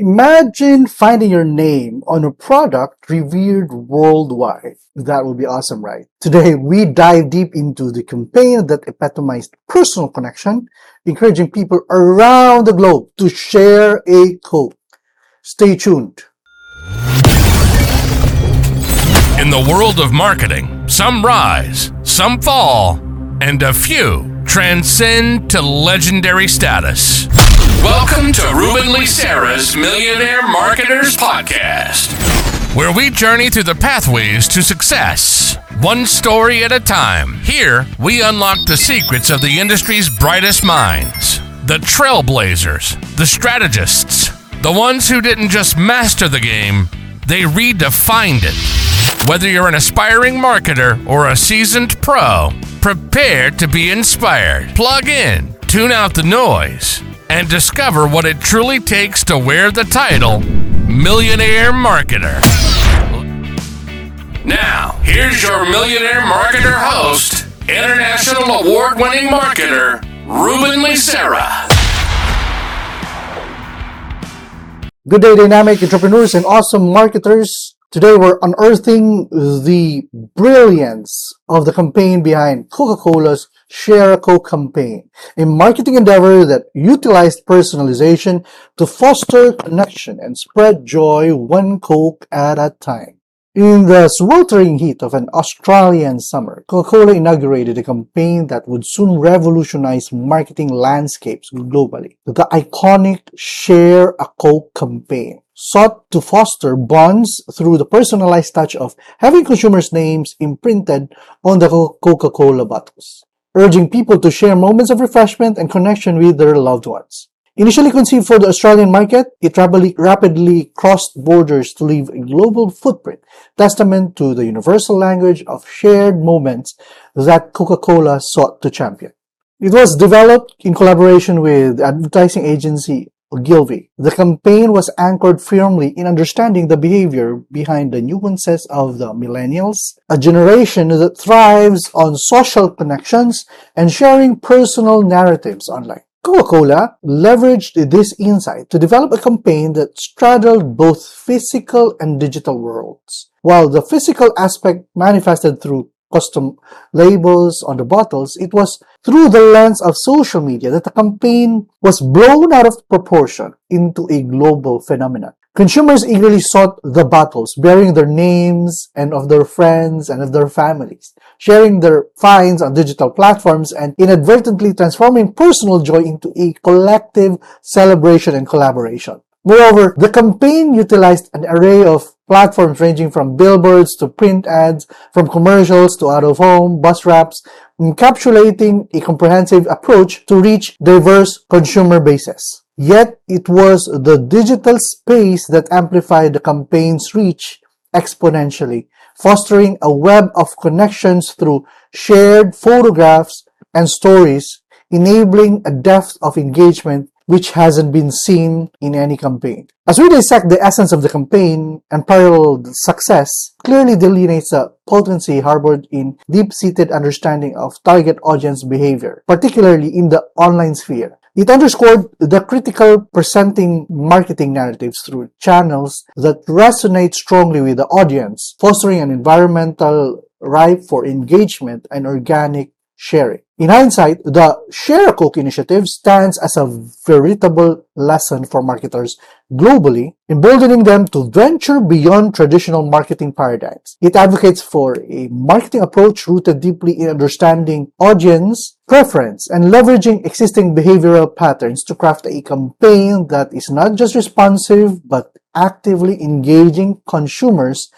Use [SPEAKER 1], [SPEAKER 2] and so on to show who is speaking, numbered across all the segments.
[SPEAKER 1] Imagine finding your name on a product revered worldwide. That would be awesome, right? Today, we dive deep into the campaign that epitomized personal connection, encouraging people around the globe to share a Coke. Stay tuned.
[SPEAKER 2] In the world of marketing, some rise, some fall, and a few transcend to legendary status. Welcome to Ruben Licera's Millionaire Marketers Podcast, where we journey through the pathways to success, one story at a time. Here, we unlock the secrets of the industry's brightest minds the trailblazers, the strategists, the ones who didn't just master the game, they redefined it. Whether you're an aspiring marketer or a seasoned pro, prepare to be inspired. Plug in, tune out the noise and discover what it truly takes to wear the title Millionaire Marketer. Now, here's your Millionaire Marketer host, International Award winning marketer, Ruben Licera.
[SPEAKER 1] Good day, dynamic entrepreneurs and awesome marketers. Today we're unearthing the brilliance of the campaign behind Coca-Cola's Share a Coke campaign, a marketing endeavor that utilized personalization to foster connection and spread joy one Coke at a time. In the sweltering heat of an Australian summer, Coca-Cola inaugurated a campaign that would soon revolutionize marketing landscapes globally. The iconic Share a Coke campaign sought to foster bonds through the personalized touch of having consumers' names imprinted on the Coca-Cola bottles, urging people to share moments of refreshment and connection with their loved ones. Initially conceived for the Australian market, it rapidly crossed borders to leave a global footprint, testament to the universal language of shared moments that Coca-Cola sought to champion. It was developed in collaboration with advertising agency Ogilvy. The campaign was anchored firmly in understanding the behavior behind the nuances of the millennials, a generation that thrives on social connections and sharing personal narratives online. Coca-Cola leveraged this insight to develop a campaign that straddled both physical and digital worlds. While the physical aspect manifested through custom labels on the bottles, it was through the lens of social media that the campaign was blown out of proportion into a global phenomenon. Consumers eagerly sought the bottles bearing their names and of their friends and of their families, sharing their finds on digital platforms and inadvertently transforming personal joy into a collective celebration and collaboration. Moreover, the campaign utilized an array of platforms ranging from billboards to print ads, from commercials to out-of-home, bus wraps, encapsulating a comprehensive approach to reach diverse consumer bases. Yet it was the digital space that amplified the campaign's reach exponentially, fostering a web of connections through shared photographs and stories, enabling a depth of engagement which hasn't been seen in any campaign. As we dissect the essence of the campaign, and unparalleled success clearly delineates the potency harbored in deep-seated understanding of target audience behavior, particularly in the online sphere. It underscored the critical presenting marketing narratives through channels that resonate strongly with the audience, fostering an environmental ripe for engagement and organic sharing. In hindsight, the Share a Coke initiative stands as a veritable lesson for marketers globally, emboldening them to venture beyond traditional marketing paradigms. It advocates for a marketing approach rooted deeply in understanding audience preference and leveraging existing behavioral patterns to craft a campaign that is not just responsive but actively engaging consumers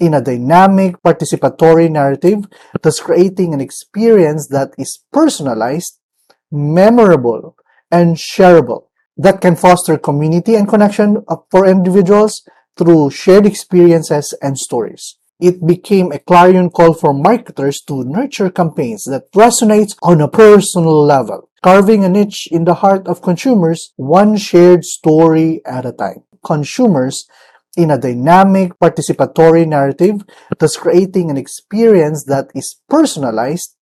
[SPEAKER 1] in a dynamic participatory narrative, thus creating an experience that is personalized, memorable, and shareable that can foster community and connection for individuals through shared experiences and stories. It became a clarion call for marketers to nurture campaigns that resonates on a personal level, carving a niche in the heart of consumers, one shared story at a time. Consumers in a dynamic participatory narrative, thus creating an experience that is personalized,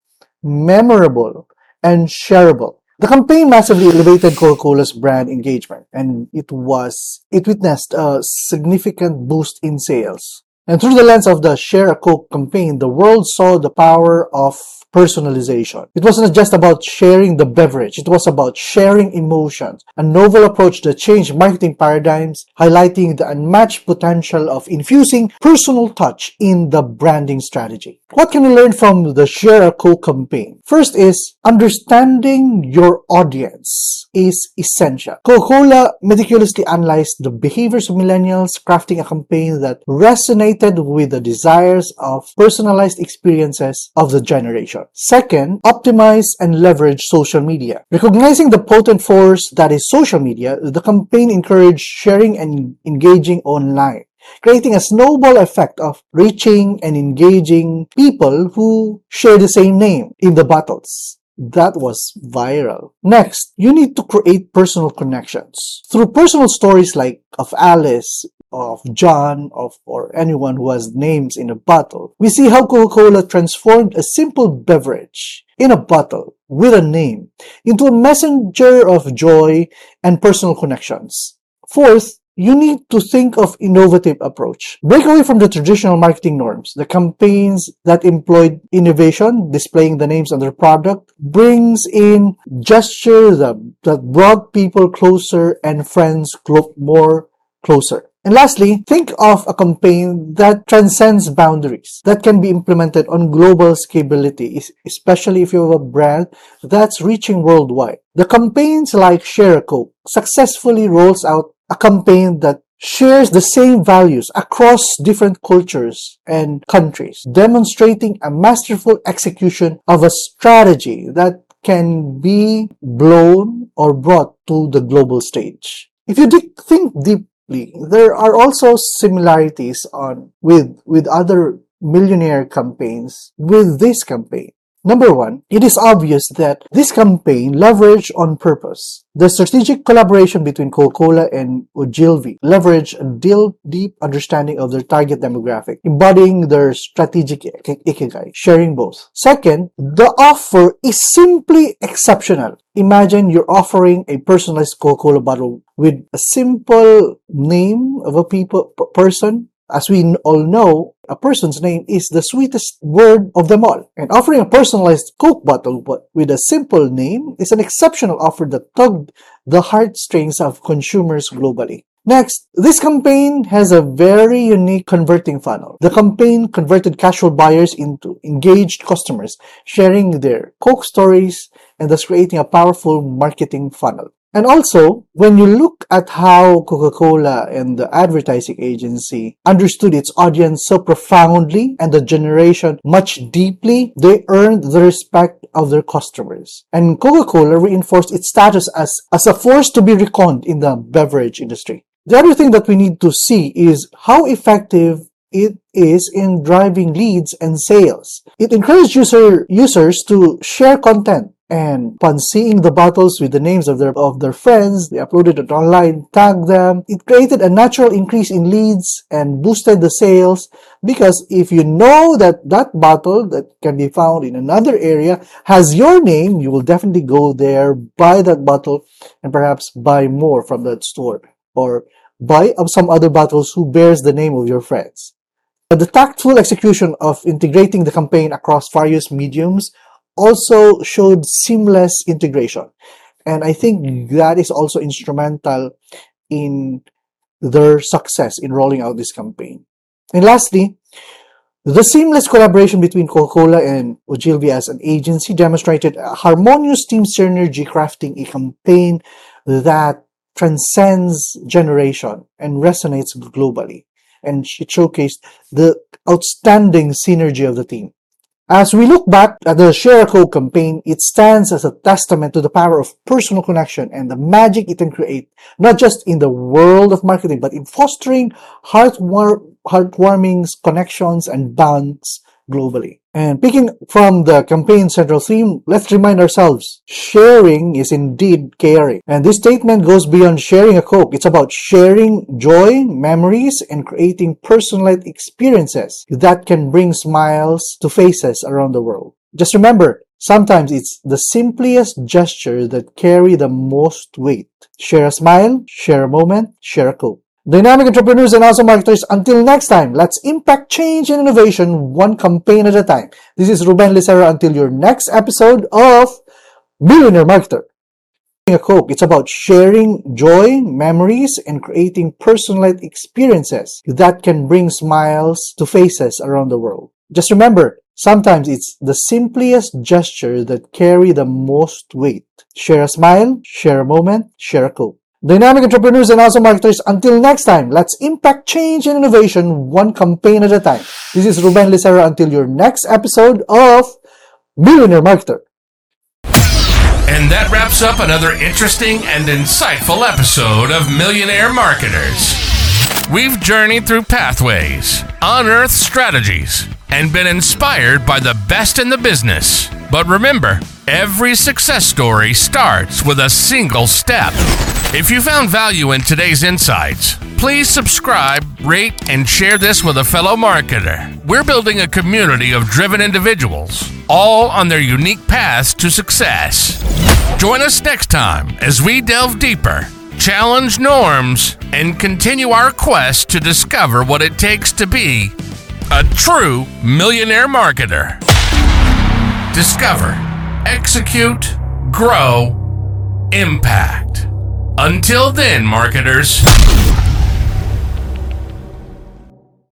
[SPEAKER 1] memorable, and shareable The campaign massively elevated Coca-Cola's brand engagement and it was, it witnessed a significant boost in sales. And through the lens of the Share a Coke campaign, the world saw the power of personalization. It wasn't just about sharing the beverage, it was about sharing emotions, a novel approach that changed marketing paradigms, highlighting the unmatched potential of infusing personal touch in the branding strategy. What can we learn from the Share a Coke campaign? First is understanding your audience is essential. Coca-Cola meticulously analyzed the behaviors of millennials, crafting a campaign that resonated with the desires of personalized experiences of the generation. Second, optimize and leverage social media. Recognizing the potent force that is social media, the campaign encouraged sharing and engaging online creating a snowball effect of reaching and engaging people who share the same name in the battles. That was viral. Next, you need to create personal connections. Through personal stories like of Alice, of John, of or anyone who has names in a bottle, we see how Coca-Cola transformed a simple beverage in a bottle with a name into a messenger of joy and personal connections. Fourth, you need to think of innovative approach. Break away from the traditional marketing norms. The campaigns that employed innovation, displaying the names of their product, brings in gestures that, that brought people closer and friends more closer. And lastly, think of a campaign that transcends boundaries, that can be implemented on global scalability, especially if you have a brand that's reaching worldwide. The campaigns like Share Coke successfully rolls out a campaign that shares the same values across different cultures and countries, demonstrating a masterful execution of a strategy that can be blown or brought to the global stage. If you think deeply, there are also similarities on with with other millionaire campaigns with this campaign. Number one, it is obvious that this campaign leveraged on purpose. The strategic collaboration between Coca-Cola and Ogilvy leveraged a deep understanding of their target demographic, embodying their strategic ikigai, sharing both. Second, the offer is simply exceptional. Imagine you're offering a personalized Coca-Cola bottle with a simple name of a people person as we all know, a person's name is the sweetest word of them all. And offering a personalized Coke bottle with a simple name is an exceptional offer that tugged the heartstrings of consumers globally. Next, this campaign has a very unique converting funnel. The campaign converted casual buyers into engaged customers, sharing their Coke stories and thus creating a powerful marketing funnel. And also, when you look at how Coca-Cola and the advertising agency understood its audience so profoundly and the generation much deeply, they earned the respect of their customers. And Coca-Cola reinforced its status as, as a force to be reckoned in the beverage industry. The other thing that we need to see is how effective it is in driving leads and sales. It encouraged user, users to share content and upon seeing the bottles with the names of their of their friends, they uploaded it online, tagged them. It created a natural increase in leads and boosted the sales because if you know that that bottle that can be found in another area has your name, you will definitely go there, buy that bottle, and perhaps buy more from that store or buy some other bottles who bears the name of your friends. But The tactful execution of integrating the campaign across various mediums also showed seamless integration. And I think mm. that is also instrumental in their success in rolling out this campaign. And lastly, the seamless collaboration between Coca-Cola and Ogilvy as an agency demonstrated a harmonious team synergy crafting a campaign that transcends generation and resonates globally. And it showcased the outstanding synergy of the team. As we look back at the Share campaign, it stands as a testament to the power of personal connection and the magic it can create, not just in the world of marketing, but in fostering heartwarming connections and bonds globally. And picking from the campaign central theme, let's remind ourselves, sharing is indeed caring. And this statement goes beyond sharing a Coke. It's about sharing joy, memories, and creating personalized experiences that can bring smiles to faces around the world. Just remember, Sometimes it's the simplest gesture that carry the most weight. Share a smile, share a moment, share a quote. Dynamic entrepreneurs and awesome marketers, until next time, let's impact change and innovation one campaign at a time. This is Ruben Licera until your next episode of Millionaire Marketer. A Coke, it's about sharing joy, memories, and creating personalized experiences that can bring smiles to faces around the world. Just remember, sometimes it's the simplest gesture that carry the most weight. Share a smile, share a moment, share a Coke. Dynamic entrepreneurs and awesome marketers, until next time, let's impact change and innovation one campaign at a time. This is Ruben Licera until your next episode of Millionaire Marketer.
[SPEAKER 2] And that wraps up another interesting and insightful episode of Millionaire Marketers. We've journeyed through pathways, unearthed strategies, and been inspired by the best in the business. But remember, every success story starts with a single step. If you found value in today's insights, please subscribe, rate, and share this with a fellow marketer. We're building a community of driven individuals, all on their unique paths to success. Join us next time as we delve deeper, challenge norms, and continue our quest to discover what it takes to be a true millionaire marketer. Discover, execute, grow, impact. Until then, marketers.